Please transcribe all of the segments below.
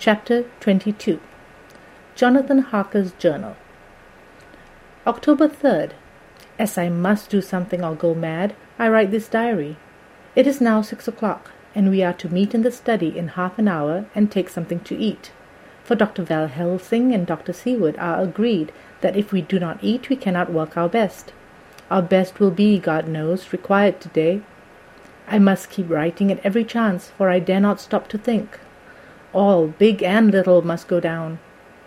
Chapter 22 Jonathan Harker's Journal October 3rd. As I must do something or go mad, I write this diary. It is now six o'clock, and we are to meet in the study in half an hour and take something to eat. For Dr. Van Helsing and Dr. Seward are agreed that if we do not eat, we cannot work our best. Our best will be, God knows, required today. I must keep writing at every chance, for I dare not stop to think. All, big and little, must go down.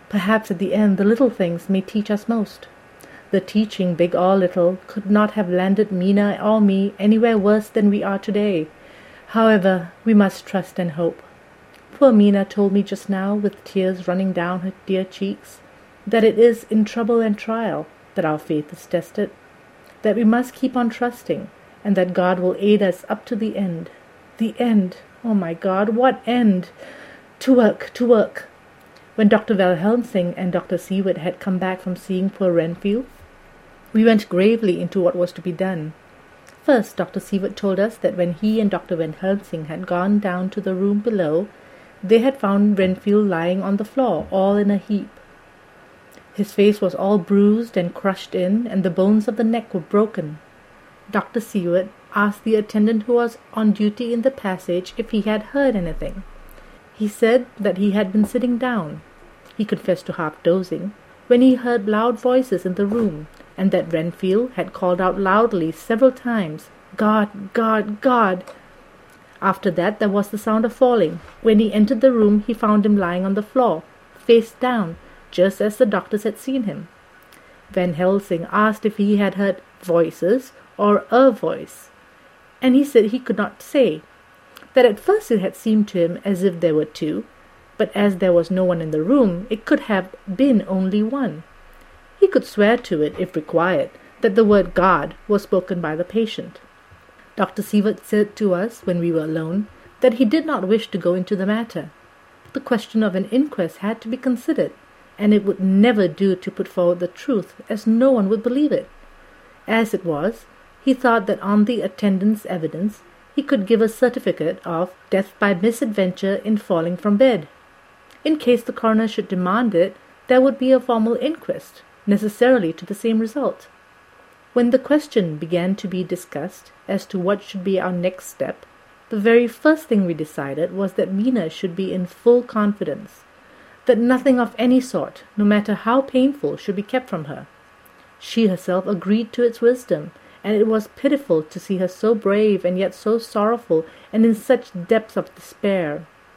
Perhaps at the end the little things may teach us most. The teaching, big or little, could not have landed Mina or me anywhere worse than we are today. However, we must trust and hope. Poor Mina told me just now, with tears running down her dear cheeks, that it is in trouble and trial that our faith is tested, that we must keep on trusting, and that God will aid us up to the end. The end! Oh, my God, what end! To work, to work! When Dr. Van Helsing and Dr. Seward had come back from seeing poor Renfield, we went gravely into what was to be done. First, Dr. Seward told us that when he and Dr. Van Helsing had gone down to the room below, they had found Renfield lying on the floor, all in a heap. His face was all bruised and crushed in, and the bones of the neck were broken. Dr. Seward asked the attendant who was on duty in the passage if he had heard anything. He said that he had been sitting down he confessed to half dozing when he heard loud voices in the room, and that Renfield had called out loudly several times, God, God, God. After that there was the sound of falling. When he entered the room he found him lying on the floor, face down, just as the doctors had seen him. Van Helsing asked if he had heard voices or a voice, and he said he could not say that at first it had seemed to him as if there were two, but as there was no one in the room, it could have been only one. He could swear to it, if required, that the word God was spoken by the patient. Dr. Seward said to us, when we were alone, that he did not wish to go into the matter. The question of an inquest had to be considered, and it would never do to put forward the truth, as no one would believe it. As it was, he thought that on the attendant's evidence he could give a certificate of death by misadventure in falling from bed. In case the coroner should demand it, there would be a formal inquest, necessarily to the same result. When the question began to be discussed as to what should be our next step, the very first thing we decided was that Mina should be in full confidence, that nothing of any sort, no matter how painful, should be kept from her. She herself agreed to its wisdom, and it was pitiful to see her so brave and yet so sorrowful and in such depths of despair.